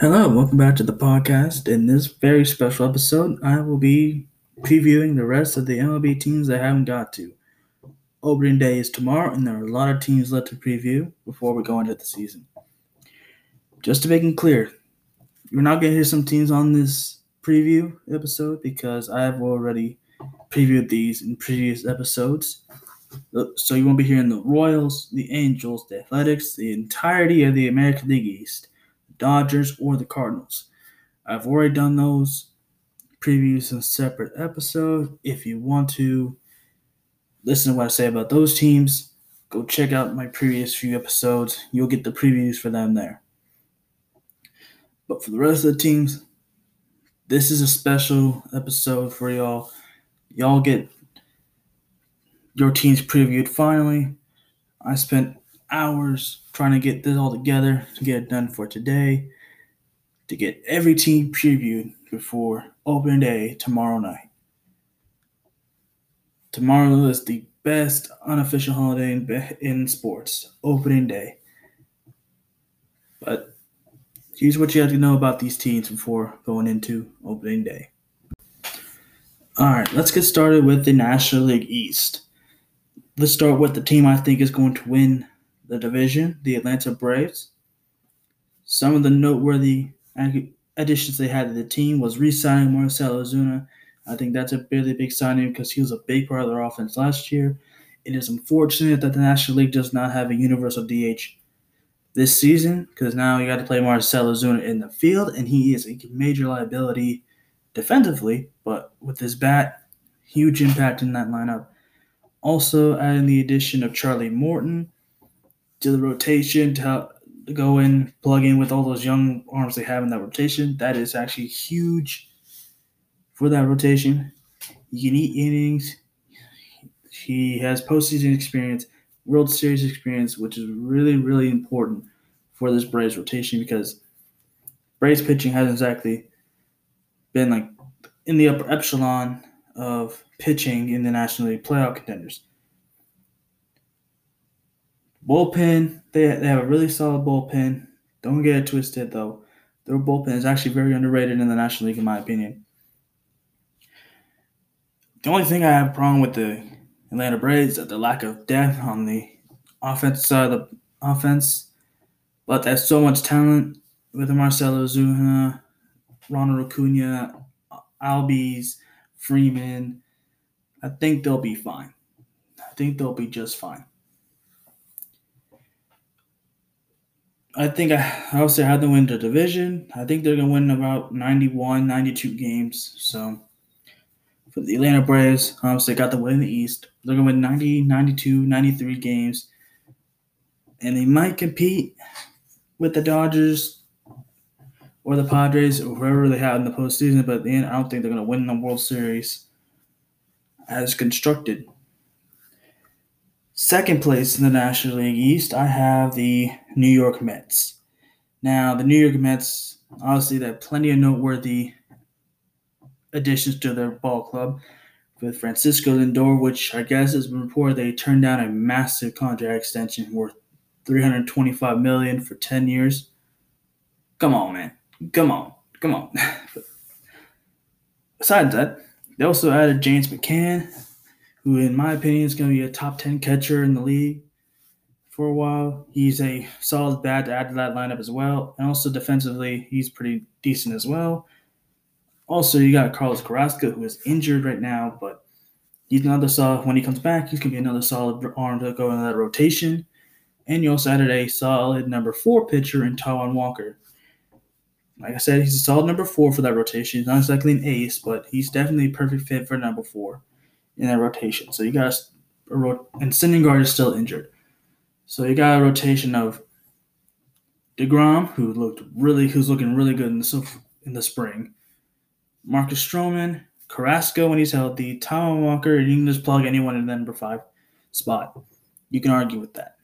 Hello, welcome back to the podcast. In this very special episode, I will be previewing the rest of the MLB teams I haven't got to. Opening day is tomorrow, and there are a lot of teams left to preview before we go into the season. Just to make it clear, you're not going to hear some teams on this preview episode because I have already previewed these in previous episodes. Uh, so you won't be hearing the Royals, the Angels, the Athletics, the entirety of the American League East, Dodgers, or the Cardinals. I've already done those previews in a separate episode. If you want to listen to what I say about those teams, go check out my previous few episodes. You'll get the previews for them there. But for the rest of the teams, this is a special episode for y'all. Y'all get your teams previewed finally. I spent hours trying to get this all together to get it done for today, to get every team previewed before opening day tomorrow night. Tomorrow is the best unofficial holiday in, in sports, opening day. But here's what you have to know about these teams before going into opening day. All right, let's get started with the National League East. Let's start with the team I think is going to win the division, the Atlanta Braves. Some of the noteworthy additions they had to the team was re-signing Marcell Ozuna. I think that's a really big signing because he was a big part of their offense last year. It is unfortunate that the National League does not have a universal DH this season because now you got to play Marcell Ozuna in the field, and he is a major liability defensively, but with his bat, huge impact in that lineup. Also, adding the addition of Charlie Morton to the rotation to help go in, plug in with all those young arms they have in that rotation. That is actually huge for that rotation. You can eat innings. He has postseason experience, World Series experience, which is really, really important for this Braves rotation because Braves pitching hasn't exactly been like in the upper echelon of pitching in the National League playoff contenders. Bullpen, they, they have a really solid bullpen. Don't get it twisted, though. Their bullpen is actually very underrated in the National League, in my opinion. The only thing I have a problem with the Atlanta Braves is the lack of depth on the offense side of the offense. But there's so much talent with Marcelo Ozuna, Ronald Acuna, Albies, Freeman. I think they'll be fine. I think they'll be just fine. I think I obviously had to win the division. I think they're going to win about 91, 92 games. So for the Atlanta Braves, obviously got the win in the East. They're going to win 90, 92, 93 games. And they might compete with the Dodgers or the Padres or whoever they have in the postseason. But at the end, I don't think they're going to win the World Series as constructed. Second place in the National League East, I have the New York Mets. Now, the New York Mets, obviously, they have plenty of noteworthy additions to their ball club with Francisco Lindor, which I guess has been reported they turned down a massive contract extension worth 325 million for 10 years. Come on, man. Come on. Come on. Besides that, they also added James McCann, who, in my opinion, is going to be a top 10 catcher in the league for a while. He's a solid bat to add to that lineup as well. And also defensively, he's pretty decent as well. Also, you got Carlos Carrasco, who is injured right now, but he's another solid. When he comes back, he's going to be another solid arm to go in that rotation. And you also added a solid number four pitcher in Taijuan Walker. Like I said, he's a solid number four for that rotation. He's not exactly an ace, but he's definitely a perfect fit for number four in that rotation. So you ro- and Syndergaard is still injured. So you got a rotation of Degrom, who looked really, who's looking really good in the in the spring. Marcus Stroman, Carrasco when he's healthy, Tom Walker. You can just plug anyone in the number five spot. You can argue with that.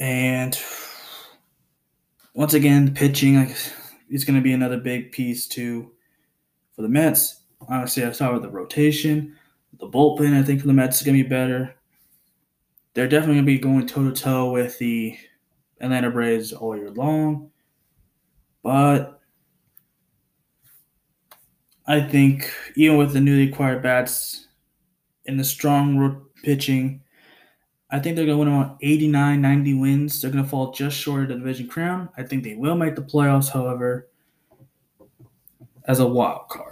And once again, pitching is going to be another big piece too for the Mets honestly, I saw with the rotation, the bullpen. I think for the Mets is gonna be better. They're definitely gonna be going toe to toe with the Atlanta Braves all year long. But I think even with the newly acquired bats and the strong pitching, I think they're going to win about 89, 90 wins. They're going to fall just short of the division crown. I think they will make the playoffs, however, as a wild card.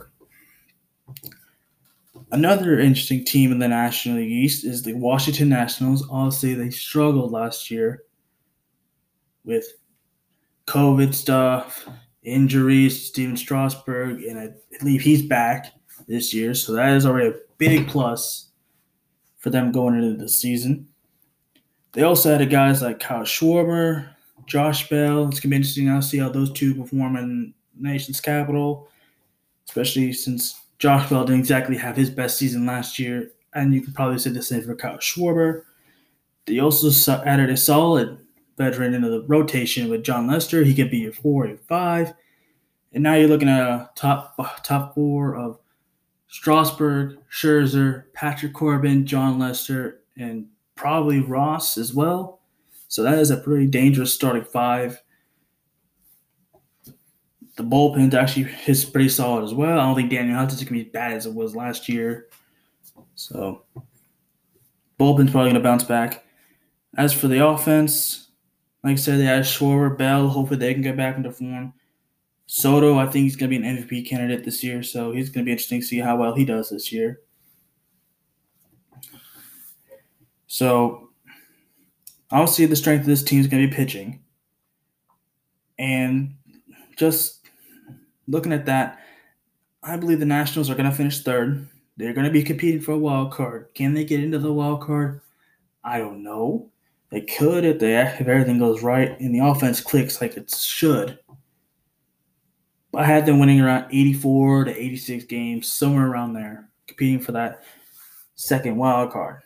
Another interesting team in the National League East is the Washington Nationals. Obviously, they struggled last year with COVID stuff, injuries, Stephen Strasburg, and I believe he's back this year. So that is already a big plus for them going into the season. They also had guys like Kyle Schwarber, Josh Bell. It's gonna be interesting now to see how those two perform in the nation's capital, especially since Josh Bell didn't exactly have his best season last year, and you can probably say the same for Kyle Schwarber. They also added a solid veteran into the rotation with Jon Lester. He could be your four or five, and now you're looking at a top top four of Strasburg, Scherzer, Patrick Corbin, Jon Lester, and probably Ross as well. So that is a pretty dangerous starting five. The bullpen actually is pretty solid as well. I don't think Daniel going to be as bad as it was last year. So bullpen's probably going to bounce back. As for the offense, like I said, they have Schwarber, Bell. Hopefully they can get back into form. Soto, I think he's going to be an MVP candidate this year, so he's going to be interesting to see how well he does this year. So obviously the strength of this team is going to be pitching. And just looking at that, I believe the Nationals are going to finish third. They're going to be competing for a wild card. Can they get into the wild card? I don't know. They could if they if everything goes right and the offense clicks like it should. But I had them winning around 84 to 86 games, somewhere around there, competing for that second wild card.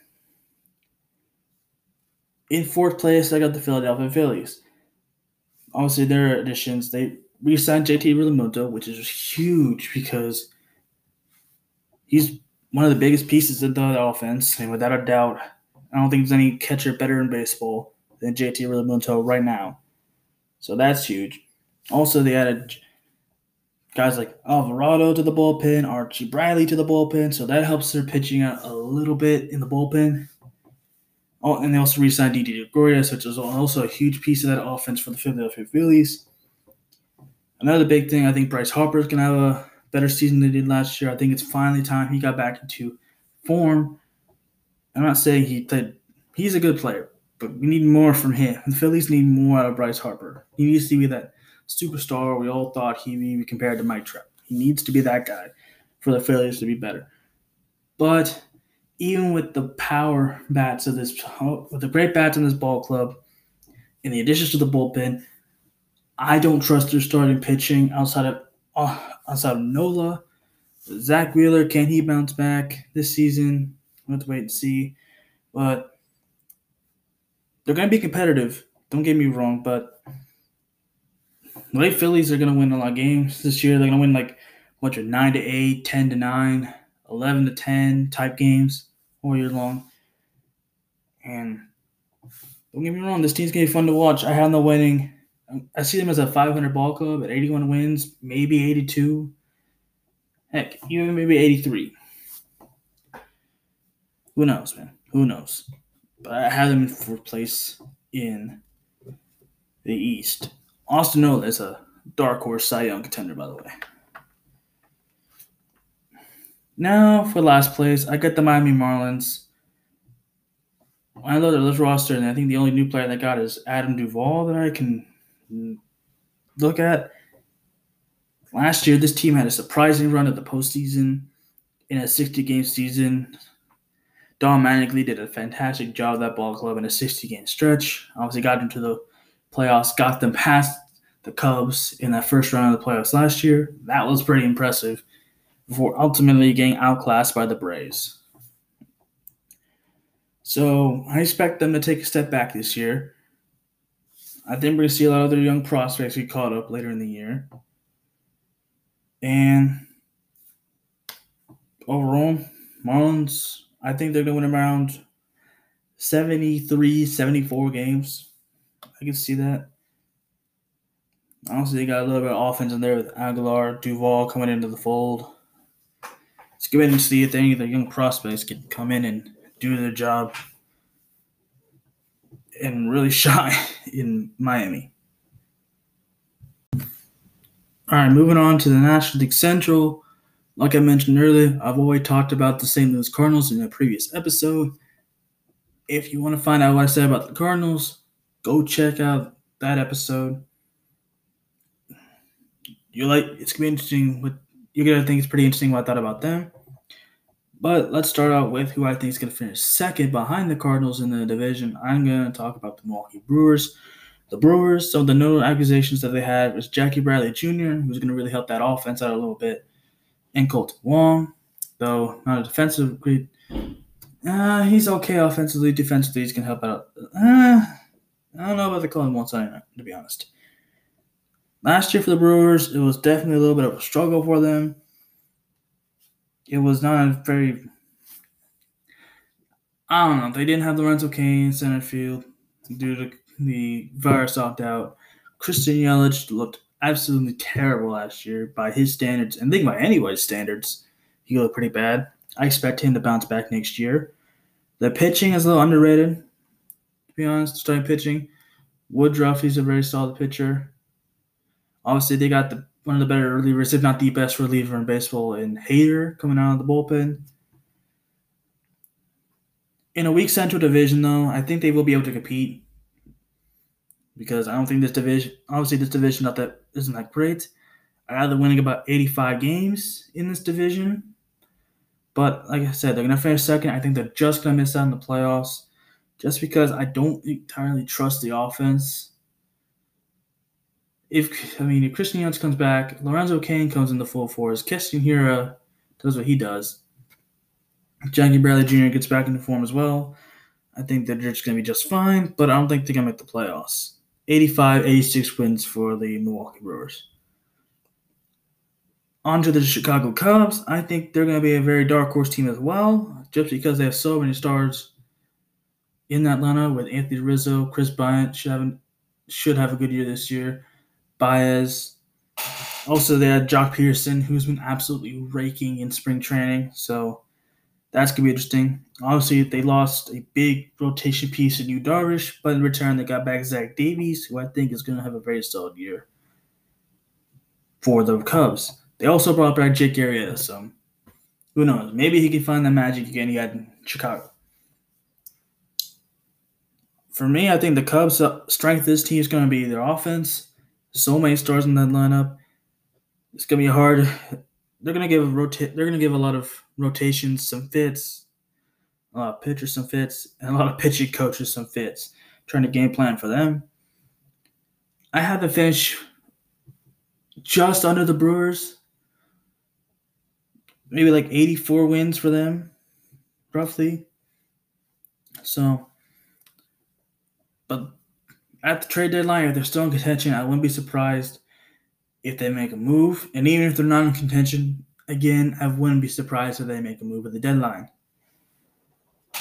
In fourth place, I got the Philadelphia Phillies. Obviously, their additions, they re-signed JT Realmuto, which is huge because he's one of the biggest pieces of the offense, and without a doubt, I don't think there's any catcher better in baseball than JT Realmuto right now. So that's huge. Also, they added guys like Alvarado to the bullpen, Archie Bradley to the bullpen, so that helps their pitching out a little bit in the bullpen. Oh, and they also re-signed Didi Gregorius, which is also a huge piece of that offense for the Philadelphia Phillies. Another big thing, I think Bryce Harper is going to have a better season than he did last year. I think it's finally time he got back into form. I'm not saying he played; he's a good player, but we need more from him. The Phillies need more out of Bryce Harper. He needs to be that superstar we all thought he'd be compared to Mike Trout. He needs to be that guy for the Phillies to be better. But even with the power bats of this, with the great bats in this ball club, and the additions to the bullpen, I don't trust their starting pitching outside of uh, outside of Nola. Zack Wheeler, can he bounce back this season? We'll have to wait and see. But they're going to be competitive. Don't get me wrong, but the way Phillies are going to win a lot of games this year, they're going to win like what, 9 to 8, 10 to 9, 11 to 10 type games all year long. And don't get me wrong, this team's gonna be fun to watch. I have them winning. I see them as a 500 ball club at 81 wins, maybe 82. Heck, even maybe 83. Who knows, man? Who knows? But I have them in fourth place in the East. Austin Nola is a dark horse Cy Young contender, by the way. Now for last place, I got the Miami Marlins. I look their roster, and I think the only new player they got is Adam Duvall that I can look at. Last year, this team had a surprising run at the postseason in a 60 game season. Don Mattingly did a fantastic job of that ball club in a 60 game stretch. Obviously, got into the playoffs, got them past the Cubs in that first round of the playoffs last year. That was pretty impressive before ultimately getting outclassed by the Braves. So I expect them to take a step back this year. I think we're going to see a lot of their young prospects get caught up later in the year. And overall, Marlins, I think they're going to win around 73, 74 games. I can see that. Honestly, they got a little bit of offense in there with Aguilar, Duvall coming into the fold. It's good to see if any of the young prospects can come in and do their job and really shine in Miami. All right, moving on to the National League Central. Like I mentioned earlier, I've already talked about the St. Louis Cardinals in a previous episode. If you want to find out what I said about the Cardinals, go check out that episode. You like it's gonna be interesting. What you're gonna think it's pretty interesting what I thought about them. But let's start out with who I think is gonna finish second behind the Cardinals in the division. I'm gonna talk about the Milwaukee Brewers. The Brewers, of the notable accusations that they had was Jackie Bradley Jr., who's going to really help that offense out a little bit, and Kolten Wong, though not a defensive great. Uh, he's okay offensively. Defensively, he's going to help out. Uh, I don't know about the Kolten Wong side, to be honest. Last year for the Brewers, it was definitely a little bit of a struggle for them. It was not a very. I don't know. They didn't have Lorenzo Cain in center field due to the virus opt out. Christian Yelich looked absolutely terrible last year by his standards, and I think by anybody's standards, he looked pretty bad. I expect him to bounce back next year. The pitching is a little underrated, to be honest. Starting pitching, Woodruff is a very solid pitcher. Obviously, they got the one of the better relievers, if not the best reliever in baseball, in Hader coming out of the bullpen. In a weak Central Division, though, I think they will be able to compete because I don't think this division, obviously, this division not that isn't that great. I have them winning about 85 games in this division. But like I said, they're going to finish second. I think they're just going to miss out in the playoffs just because I don't entirely trust the offense. If I mean, if Christian Yelich comes back, Lorenzo Cain comes in the full force, Keston Hiura does what he does. Jackie Bradley Jr. gets back into form as well. I think they're just going to be just fine, but I don't think they're going to make the playoffs. 85 86 wins for the Milwaukee Brewers. On to the Chicago Cubs. I think they're going to be a very dark horse team as well, just because they have so many stars in that lineup with Anthony Rizzo, Kris Bryant should have, should have a good year this year. Baez. Also, they had Joc Pederson, who's been absolutely raking in spring training. So that's going to be interesting. Obviously, they lost a big rotation piece in Yu Darvish, but in return, they got back Zach Davies, who I think is going to have a very solid year for the Cubs. They also brought back Jake Arrieta, so who knows? Maybe he can find the magic again he had in Chicago. For me, I think the Cubs' strength this team is going to be their offense. So many stars in that lineup. It's to be hard. They're to give rota- They're to give a lot of rotations some fits, a lot of pitchers some fits, and a lot of pitching coaches some fits. Trying to game plan for them. I have to finish just under the Brewers. Maybe like 84 wins for them, roughly. So, but at the trade deadline, if they're still in contention, I wouldn't be surprised if they make a move. And even if they're not in contention, again, I wouldn't be surprised if they make a move at the deadline.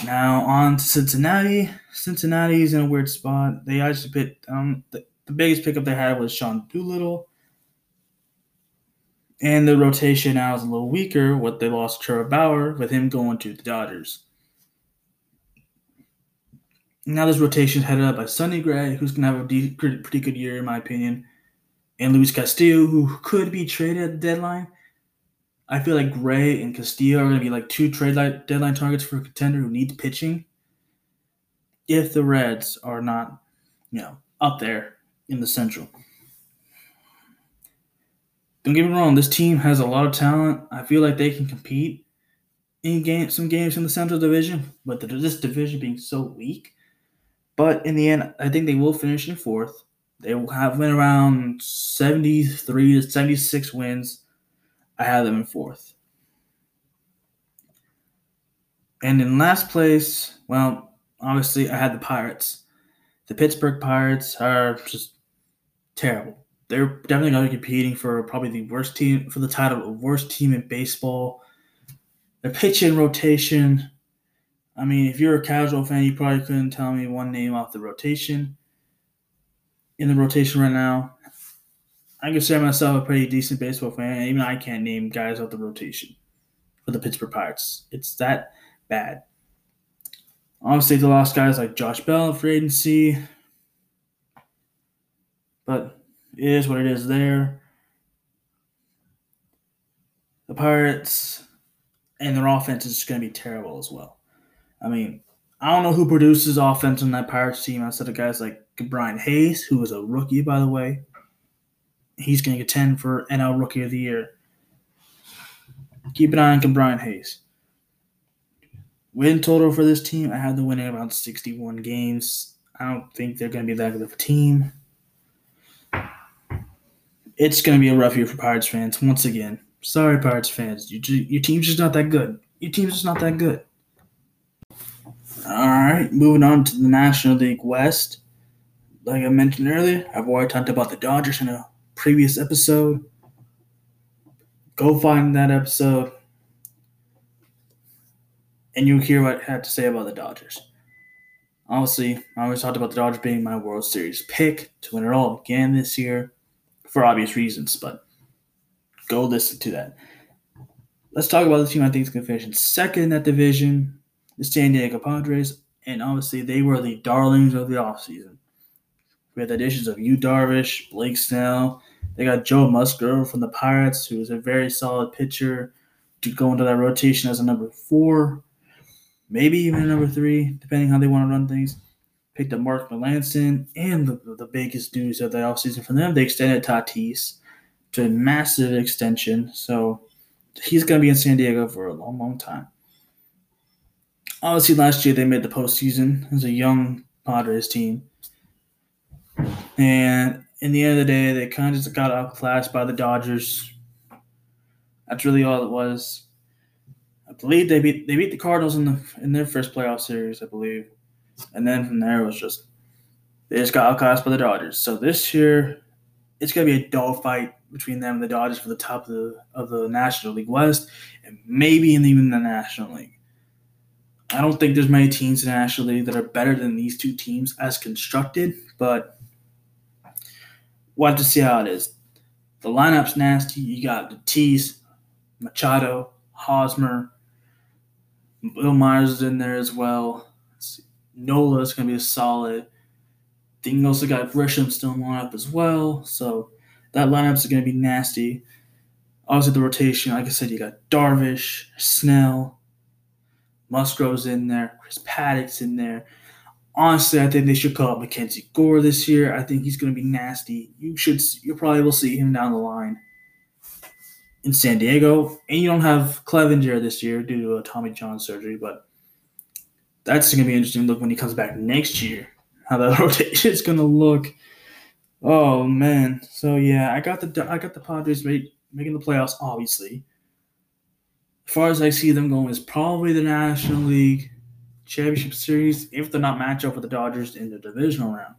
Now on to Cincinnati. Cincinnati is in a weird spot. They actually picked um the, the biggest pickup they had was Sean Doolittle. And the rotation now is a little weaker. What they lost Trevor Bauer with him going to the Dodgers. Now this rotation is headed up by Sonny Gray, who's gonna have a de- pretty good year in my opinion, and Luis Castillo, who could be traded at the deadline. I feel like Gray and Castillo are going to be like two trade deadline targets for a contender who needs pitching. If the Reds are not, you know, up there in the Central. Don't get me wrong, this team has a lot of talent. I feel like they can compete in game some games in the Central Division, but this division being so weak. But in the end, I think they will finish in fourth. They will have win around 73 to 76 wins I have them in fourth. And in last place, well, obviously I had the Pirates. The Pittsburgh Pirates are just terrible. They're definitely going to be competing for probably the worst team for the title of worst team in baseball. Their pitching rotation. I mean, if you're a casual fan, you probably couldn't tell me one name off the rotation. In the rotation right now, I consider myself a pretty decent baseball fan. Even I can't name guys off the rotation for the Pittsburgh Pirates. It's that bad. Obviously, they lost guys like Josh Bell for agency, but it is what it is there. The Pirates and their offense is going to be terrible as well. I mean, I don't know who produces offense on that Pirates team outside of guys like Brian Hayes, who was a rookie, by the way. He's going to get 10 for NL Rookie of the Year. Keep an eye on Brian Hayes. Win total for this team, I have them winning around 61 games. I don't think they're going to be that good of a team. It's going to be a rough year for Pirates fans once again. Sorry, Pirates fans. You, your team's just not that good. Your team's just not that good. All right, moving on to the National League West. Like I mentioned earlier, I've already talked about the Dodgers in a previous episode. Go find that episode and you'll hear what I had to say about the Dodgers. Obviously, I always talked about the Dodgers being my World Series pick to win it all again this year for obvious reasons, but go listen to that. Let's talk about the team I think is going to finish in second in that division, the San Diego Padres, and obviously they were the darlings of the offseason. We had the additions of Yu Darvish, Blake Snell. They got Joe Musgrove from the Pirates, who is a very solid pitcher to go into that rotation as a number four maybe even a number three, depending how they want to run things. Picked up Mark Melancon, and the, the biggest news of the offseason for them, they extended Tatis to a massive extension. So he's going to be in San Diego for a long, long time. Obviously, last year they made the postseason as a young Padres team. And in the end of the day, they kind of just got outclassed by the Dodgers. That's really all it was. I believe they beat they beat the Cardinals in the in their first playoff series, I believe, and then from there it was just they just got outclassed by the Dodgers. So this year, it's gonna be a dogfight between them and the Dodgers for the top of the of the National League West, and maybe even the National League. I don't think there's many teams in the National League that are better than these two teams as constructed, but we'll have to see how it is. The lineup's nasty. You got Tatis, Machado, Hosmer, Bill Myers is in there as well. Nola is going to be a solid. Then you also got Grisham still in the lineup as well. So that lineup is going to be nasty. Obviously, the rotation, like I said, you got Darvish, Snell, Musgrove's in there, Chris Paddack's in there. Honestly, I think they should call up Mackenzie Gore this year. I think he's going to be nasty. You should, you probably will see him down the line in San Diego, and you don't have Clevinger this year due to a Tommy John surgery, but that's going to be interesting look when he comes back next year. How that rotation is going to look. Oh man, so yeah, I got the I got the Padres make, making the playoffs. Obviously, far as I see them going, is probably the National League Championship Series if they're not match up with the Dodgers in the divisional round.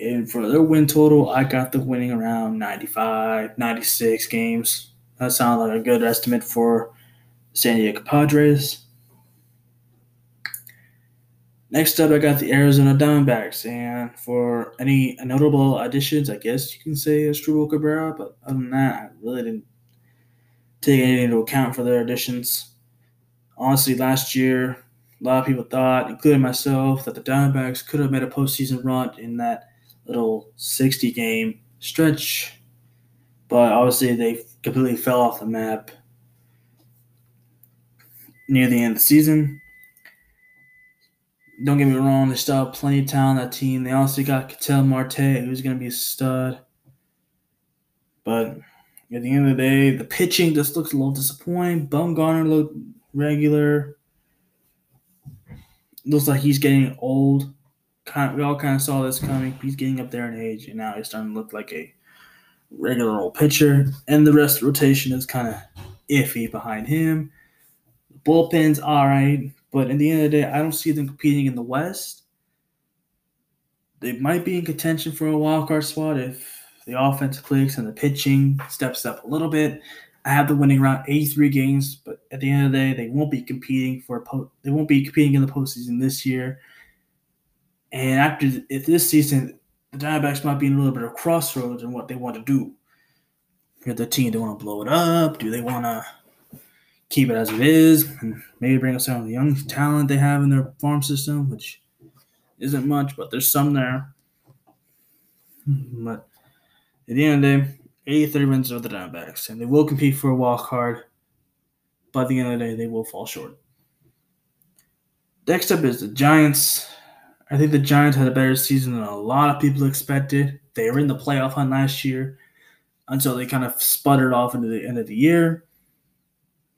And for their win total, I got the winning around 95, 96 games. That sounds like a good estimate for San Diego Padres. Next up, I got the Arizona Diamondbacks. And for any notable additions, I guess you can say Asdrubal Cabrera. But other than that, I really didn't take anything into account for their additions. Honestly, last year, a lot of people thought, including myself, that the Diamondbacks could have made a postseason run in that little 60 game stretch, but obviously they completely fell off the map near the end of the season. Don't get me wrong, they still have plenty of talent on that team. They also got Ketel Marte, who's going to be a stud. But at the end of the day, the pitching just looks a little disappointing. Bumgarner looked regular. Looks like he's getting old kind of, we all kind of saw this coming. He's getting up there in age, and now he's starting to look like a regular old pitcher. And the rest of the rotation is kind of iffy behind him. The bullpen's all right, but at the end of the day, I don't see them competing in the West. They might be in contention for a wild card spot if the offense clicks and the pitching steps up a little bit. I have the winning around 83 games, but at the end of the day, they won't be competing for po- they won't be competing in the postseason this year. And after if this season, the Diamondbacks might be in a little bit of a crossroads in what they want to do. If the team, they want to blow it up? Do they want to keep it as it is and maybe bring us some of the young talent they have in their farm system, which isn't much, but there's some there. Hmm, but at the end of the day, 83 wins are the Diamondbacks, and they will compete for a wild card. But at the end of the day, they will fall short. Next up is the Giants. I think the Giants had a better season than a lot of people expected. They were in the playoff hunt last year until they kind of sputtered off into the end of the year.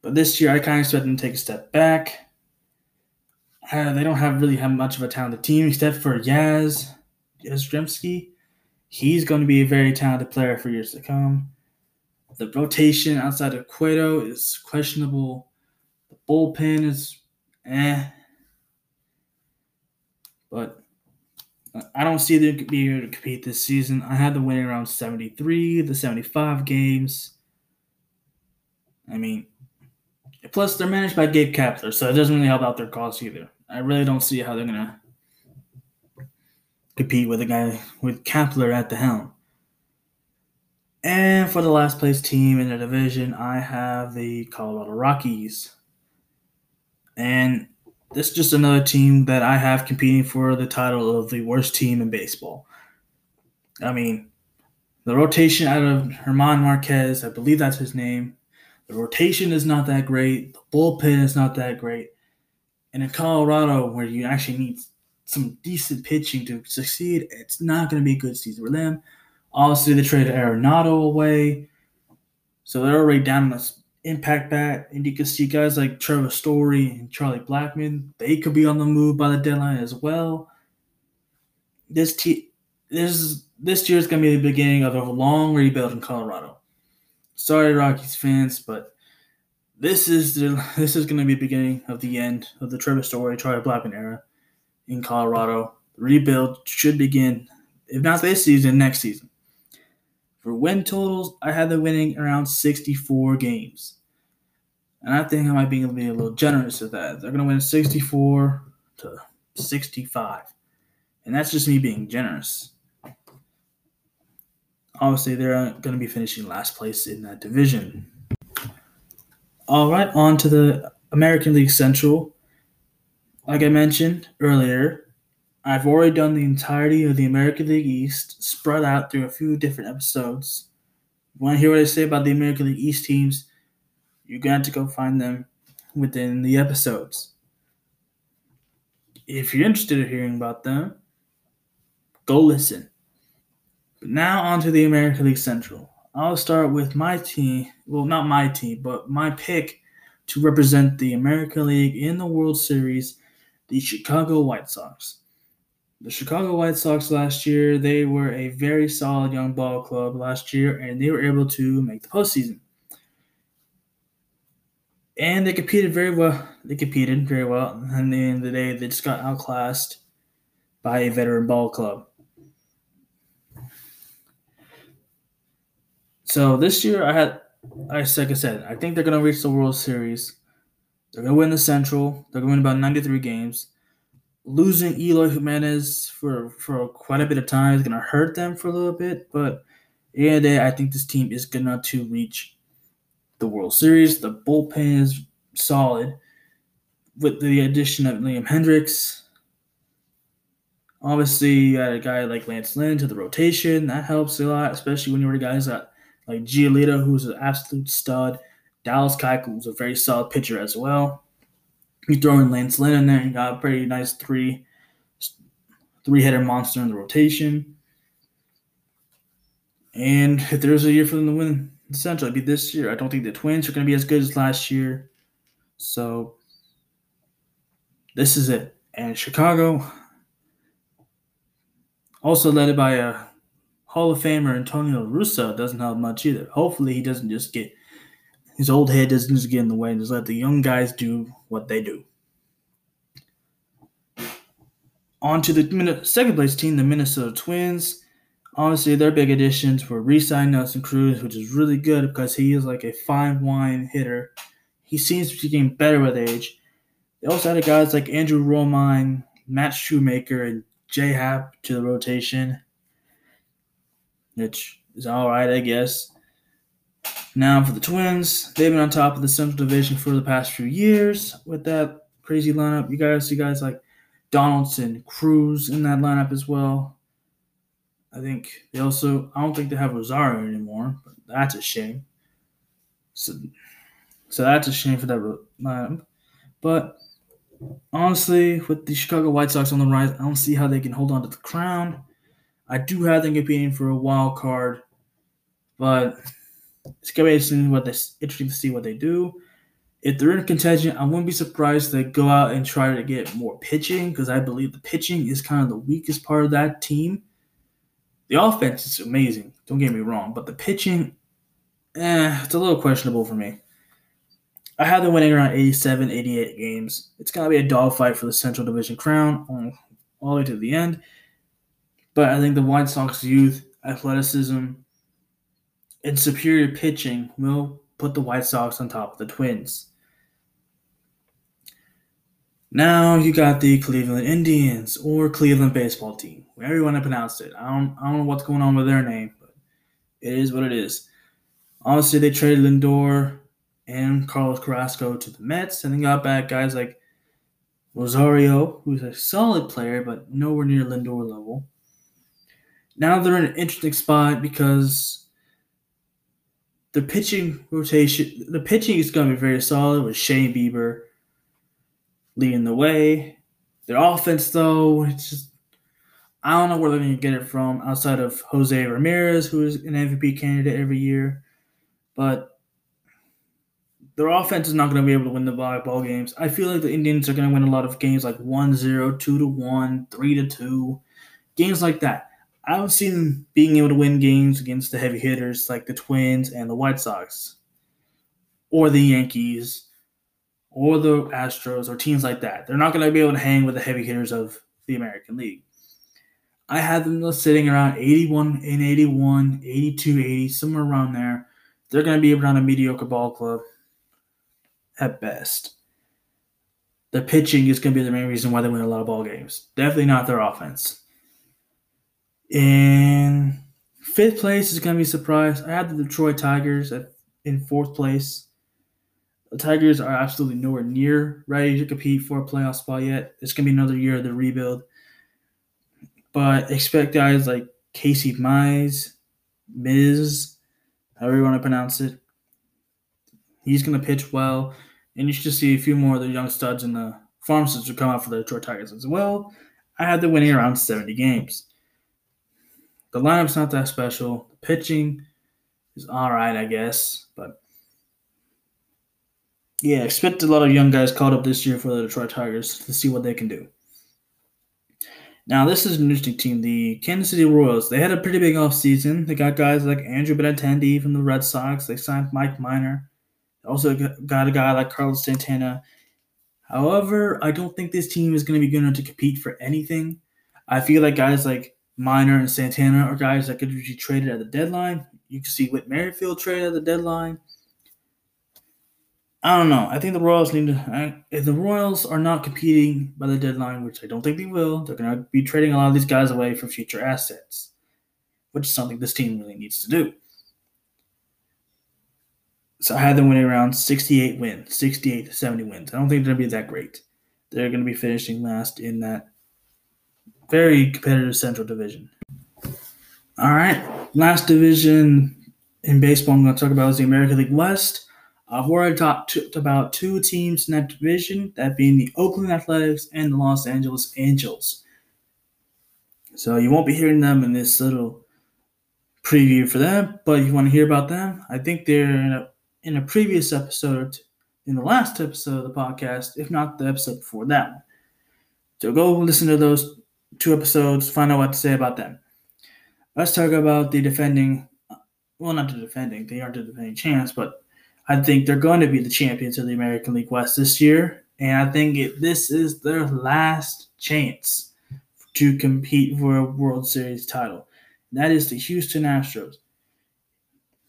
But this year, I kind of expect them to take a step back. Uh, they don't have really have much of a talented team except for Yaz Yastrzemski. He's going to be a very talented player for years to come. The rotation outside of Cueto is questionable. The bullpen is eh. But I don't see them being able to compete this season. I had them winning around 73, the 75 games. I mean, plus they're managed by Gabe Kapler, so it doesn't really help out their cause either. I really don't see how they're gonna compete with a guy with Kapler at the helm. And for the last place team in the division, I have the Colorado Rockies. And this is just another team that I have competing for the title of the worst team in baseball. I mean, the rotation out of Germán Marquez, I believe that's his name. The rotation is not that great. The bullpen is not that great. And in Colorado, where you actually need some decent pitching to succeed, it's not going to be a good season for them. Obviously, they traded Arenado away, so they're already down in the impact bat. And you can see guys like Trevor Story and Charlie Blackmon; they could be on the move by the deadline as well. This te- this this year is going to be the beginning of a long rebuild in Colorado. Sorry, Rockies fans, but this is the this is going to be the beginning of the end of the Trevor Story, Charlie Blackmon era in Colorado. The rebuild should begin, if not this season, next season. For win totals, I had them winning around 64 games. And I think I might be, be a little generous with that. They're going to win 64 to 65. And that's just me being generous. Obviously, they're going to be finishing last place in that division. All right, on to the American League Central. Like I mentioned earlier, I've already done the entirety of the American League East, spread out through a few different episodes. If You want to hear what I say about the American League East teams? You're going to have to go find them within the episodes. If you're interested in hearing about them, go listen. But now on to the American League Central. I'll start with my team. Well, not my team, but my pick to represent the American League in the World Series the Chicago White Sox. The Chicago White Sox last year, they were a very solid young ball club last year, and they were able to make the postseason. And they competed very well. They competed very well. And at the end of the day, they just got outclassed by a veteran ball club. So this year, I had, I like I said, I think they're going to reach the World Series. They're going to win the Central. They're going to win about 93 games. Losing Eloy Jimenez for, for quite a bit of time is going to hurt them for a little bit. But yeah, day, I think this team is going to reach the World Series. The bullpen is solid with the addition of Liam Hendriks. Obviously, you got a guy like Lance Lynn to the rotation. That helps a lot, especially when you're guys that like Giolito, who's an absolute stud. Dallas Keuchel was a very solid pitcher as well. You throw in Lance Lynn in there, you got a pretty nice three three header monster in the rotation. And if there's a year for them to win the Central, it'd be this year. I don't think the Twins are going to be as good as last year. So this is it. And Chicago, also led by a Hall of Famer Tony La Russa, doesn't help much either. Hopefully, he doesn't just get his old head doesn't just get in the way and just let the young guys do what they do. On to the second place team, the Minnesota Twins. Honestly, their big additions were re-signing Nelson Cruz, which is really good because he is like a fine wine hitter. He seems to be getting better with age. They also added guys like Andrew Romine, Matt Shoemaker, and Jay Happ to the rotation. which is all right, I guess. Now for the Twins, they've been on top of the Central Division for the past few years with that crazy lineup. You guys, you guys like Donaldson, Cruz in that lineup as well. I think they also. I don't think they have Rosario anymore, but that's a shame. So, so that's a shame for that lineup. But honestly, with the Chicago White Sox on the rise, I don't see how they can hold on to the crown. I do have them competing for a wild card, but it's gonna be interesting what interesting to see what they do. If they're in contention, I wouldn't be surprised they go out and try to get more pitching because I believe the pitching is kind of the weakest part of that team. The offense is amazing, don't get me wrong, but the pitching, eh, it's a little questionable for me. I have them winning around 87, 88 games. It's going to be a dogfight for the Central Division crown all the way to the end. But I think the White Sox youth, athleticism, and superior pitching will put the White Sox on top of the Twins. Now you got the Cleveland Indians or Cleveland baseball team, wherever you want to pronounce it. I don't, I don't know what's going on with their name, but it is what it is. Obviously, they traded Lindor and Carlos Carrasco to the Mets, and they got back guys like Rosario, who's a solid player, but nowhere near Lindor level. Now they're in an interesting spot because the pitching rotation, the pitching is going to be very solid with Shane Bieber leading the way. Their offense, though, it's just I don't know where they're going to get it from outside of Jose Ramirez, who is an MVP candidate every year. But their offense is not going to be able to win the ball games. I feel like the Indians are going to win a lot of games like 1 0, 2 to 1, 3 to 2, games like that. I don't see them being able to win games against the heavy hitters like the Twins and the White Sox or the Yankees or the Astros or teams like that. They're not going to be able to hang with the heavy hitters of the American League. I had them sitting around 81 and 81, 82, 80, somewhere around there. They're going to be around a mediocre ball club at best. The pitching is going to be the main reason why they win a lot of ball games. Definitely not their offense. In fifth place is going to be a surprise. I had the Detroit Tigers at, in fourth place. The Tigers are absolutely nowhere near ready to compete for a playoff spot yet. It's going to be another year of the rebuild. But expect guys like Casey Mize, Miz, however you want to pronounce it. He's going to pitch well. And you should see a few more of the young studs in the farm system come out for the Detroit Tigers as well. I had them winning around 70 games. The lineup's not that special. The pitching is all right, I guess. But yeah, expect a lot of young guys called up this year for the Detroit Tigers to see what they can do. Now, this is an interesting team. The Kansas City Royals, they had a pretty big offseason. They got guys like Andrew Benintendi from the Red Sox. They signed Mike Minor. They also got a guy like Carlos Santana. However, I don't think this team is going to be good enough to compete for anything. I feel like guys like Minor and Santana are guys that could be traded at the deadline. You can see Whit Merrifield traded at the deadline. I don't know. I think the Royals need to. If the Royals are not competing by the deadline, which I don't think they will, they're going to be trading a lot of these guys away for future assets, which is something this team really needs to do. So I had them winning around 68 wins, 68 to 70 wins. I don't think they're going to be that great. They're going to be finishing last in that very competitive Central Division. All right, last division in baseball I'm going to talk about is the American League West. Uh, I've already talked about two teams in that division, that being the Oakland Athletics and the Los Angeles Angels. So you won't be hearing them in this little preview for them, but you want to hear about them, I think they're in a, in a previous episode, in the last episode of the podcast, if not the episode before that. So go listen to those two episodes, find out what to say about them. Let's talk about the defending, well, not the defending, they aren't the defending champs, but I think they're going to be the champions of the American League West this year, and I think it, this is their last chance to compete for a World Series title. That is the Houston Astros.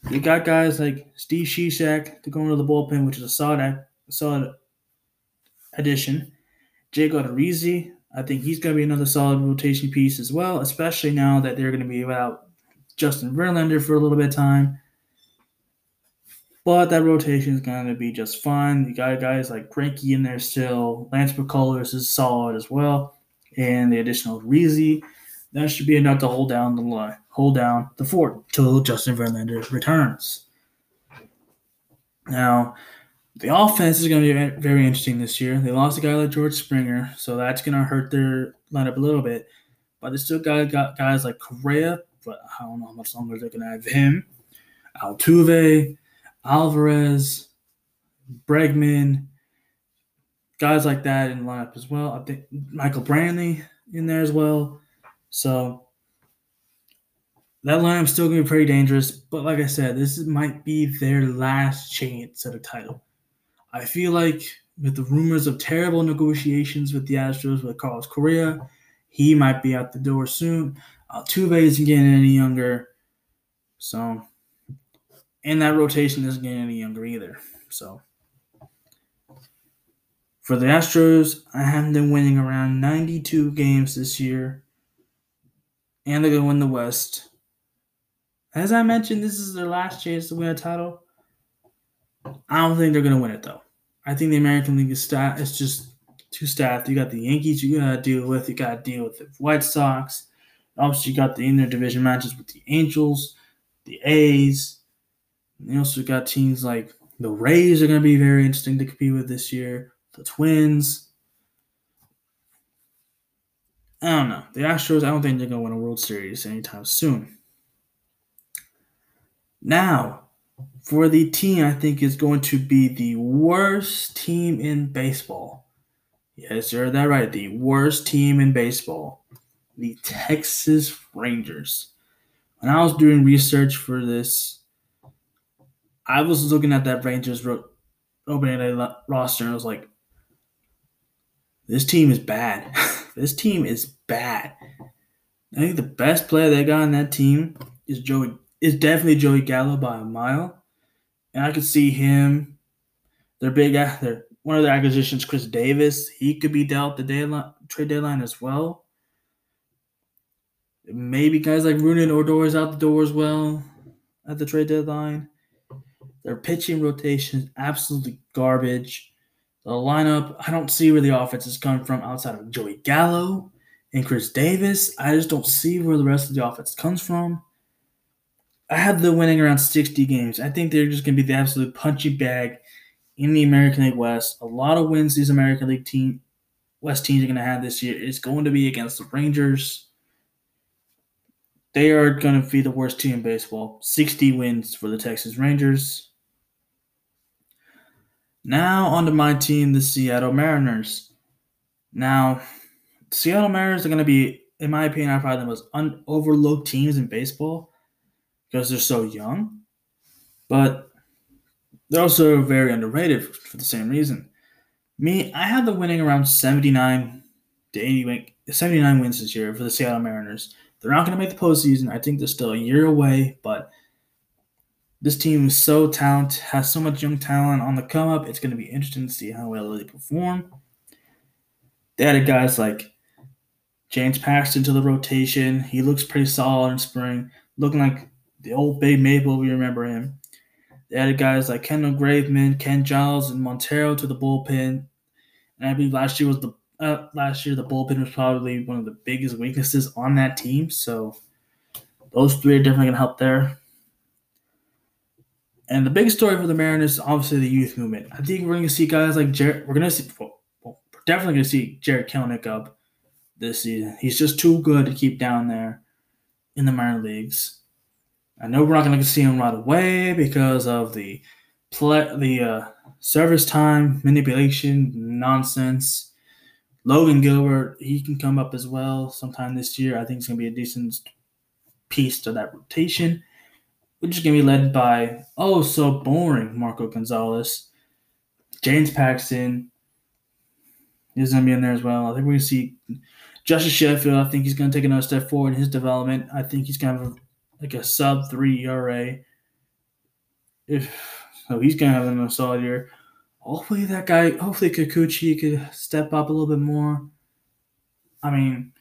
You got guys like Steve Cishek to go into the bullpen, which is a solid, solid addition. Jake Odorizzi, I think he's going to be another solid rotation piece as well, especially now that they're going to be without Justin Verlander for a little bit of time. But that rotation is going to be just fine. You got guys like Greinke in there still. Lance McCullers is solid as well. And the additional Reezy, that should be enough to hold down the line, hold down the fort till Justin Verlander returns. Now, the offense is going to be very interesting this year. They lost a guy like George Springer, so that's going to hurt their lineup a little bit. But they still got, got guys like Correa, but I don't know how much longer they're going to have him. Altuve, Alvarez, Bregman, guys like that in the lineup as well. I think Michael Brantley in there as well. So that lineup's still gonna be pretty dangerous. But like I said, this might be their last chance at a title. I feel like with the rumors of terrible negotiations with the Astros with Carlos Correa, he might be out the door soon. Altuve isn't getting any younger, so and that rotation isn't getting any younger either. So for the Astros, I have them winning around 92 games this year, and they're gonna win the West. As I mentioned, this is their last chance to win a title. I don't think they're gonna win it though. I think the American League is it's just too staffed. You got the Yankees you gotta deal with, you gotta deal with the White Sox. Obviously, you got the inter-division matches with the Angels, the A's, you also got teams like the Rays are going to be very interesting to compete with this year. The Twins. I don't know. The Astros, I don't think they're going to win a World Series anytime soon. Now, for the team I think is going to be the worst team in baseball. Yes, you that right. The worst team in baseball. The Texas Rangers. When I was doing research for this I was looking at that Rangers ro- opening day roster and I was like, this team is bad. this team is bad. I think the best player they got on that team is Joey. Is definitely Joey Gallo by a mile, and I could see him. Their big, their one of their acquisitions, Khris Davis. He could be dealt the deadline, trade deadline as well. Maybe guys like Rougned Odor is out the door as well at the trade deadline. Their pitching rotation is absolutely garbage. The lineup, I don't see where the offense is coming from outside of Joey Gallo and Khris Davis. I just don't see where the rest of the offense comes from. I have them winning around 60 games. I think they're just going to be the absolute punchy bag in the American League West. A lot of wins these American League team West teams are going to have this year is going to be against the Rangers. They are going to be the worst team in baseball. 60 wins for the Texas Rangers. Now onto my team, the Seattle Mariners. Now, Seattle Mariners are going to be, in my opinion, are probably the most un- overlooked teams in baseball because they're so young. But they're also very underrated for, the same reason. Me, I have the winning around 79 to 80 win- 79 wins this year for the Seattle Mariners. They're not going to make the postseason. I think they're still a year away, but – this team is so talented, has so much young talent on the come up. It's going to be interesting to see how well they perform. They added guys like James Paxton to the rotation. He looks pretty solid in spring, looking like the old Big Maple. We remember him. They added guys like Kendall Graveman, Ken Giles, and Montero to the bullpen. And I believe last year was the uh, last year the bullpen was probably one of the biggest weaknesses on that team. So those three are definitely to help there. And the big story for the Mariners is obviously the youth movement. I think we're to see guys like Jarred. We're to see, well, we're definitely to see Jarred Kelenic up this season. He's just too good to keep down there in the minor leagues. I know we're not going to see him right away because of the play, the uh, service time manipulation nonsense. Logan Gilbert, he can come up as well sometime this year. I think it's going to be a decent piece to that rotation which is going to be led by, oh, so boring, Marco Gonzalez. James Paxton is going to be in there as well. I think we're going to see Justus Sheffield. I think he's going to take another step forward in his development. I think he's going to have like a sub three ERA. If so, he's to have another solid year. Hopefully, that guy, hopefully Kikuchi could step up a little bit more. I mean,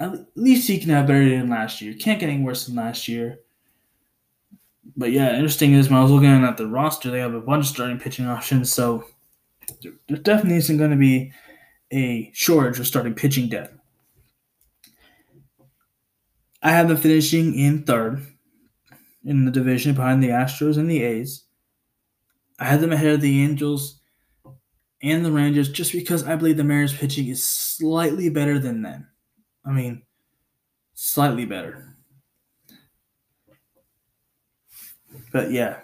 at least he can have better than last year. Can't get any worse than last year. But yeah, interesting is when I was looking at the roster, they have a bunch of starting pitching options, so there definitely isn't going to be a shortage of starting pitching depth. I have them finishing in third in the division behind the Astros and the A's. I had them ahead of the Angels and the Rangers just because I believe the Mariners pitching is slightly better than them. I mean, slightly better. But yeah,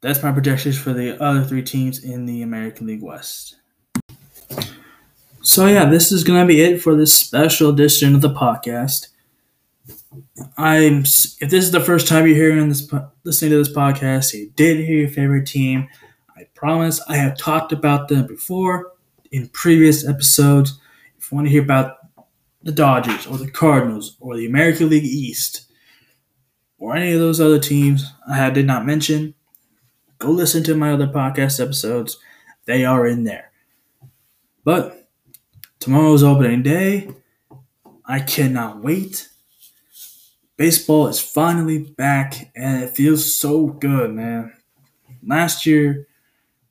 that's my projections for the other three teams in the American League West. So yeah, this is gonna be it for this special edition of the podcast. I'm if this is the first time you're hearing this, listening to this podcast, you did hear your favorite team. I promise I have talked about them before in previous episodes. If you want to hear about the Dodgers or the Cardinals or the American League East or any of those other teams I did not mention, go listen to my other podcast episodes. They are in there. But Tomorrow's opening day. I cannot wait. Baseball is finally back and it feels so good, man. Last year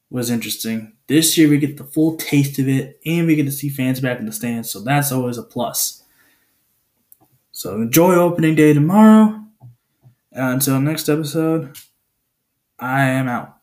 was interesting. This year we get the full taste of it and we get to see fans back in the stands, so that's always a plus. So enjoy opening day tomorrow. Until next episode, I am out.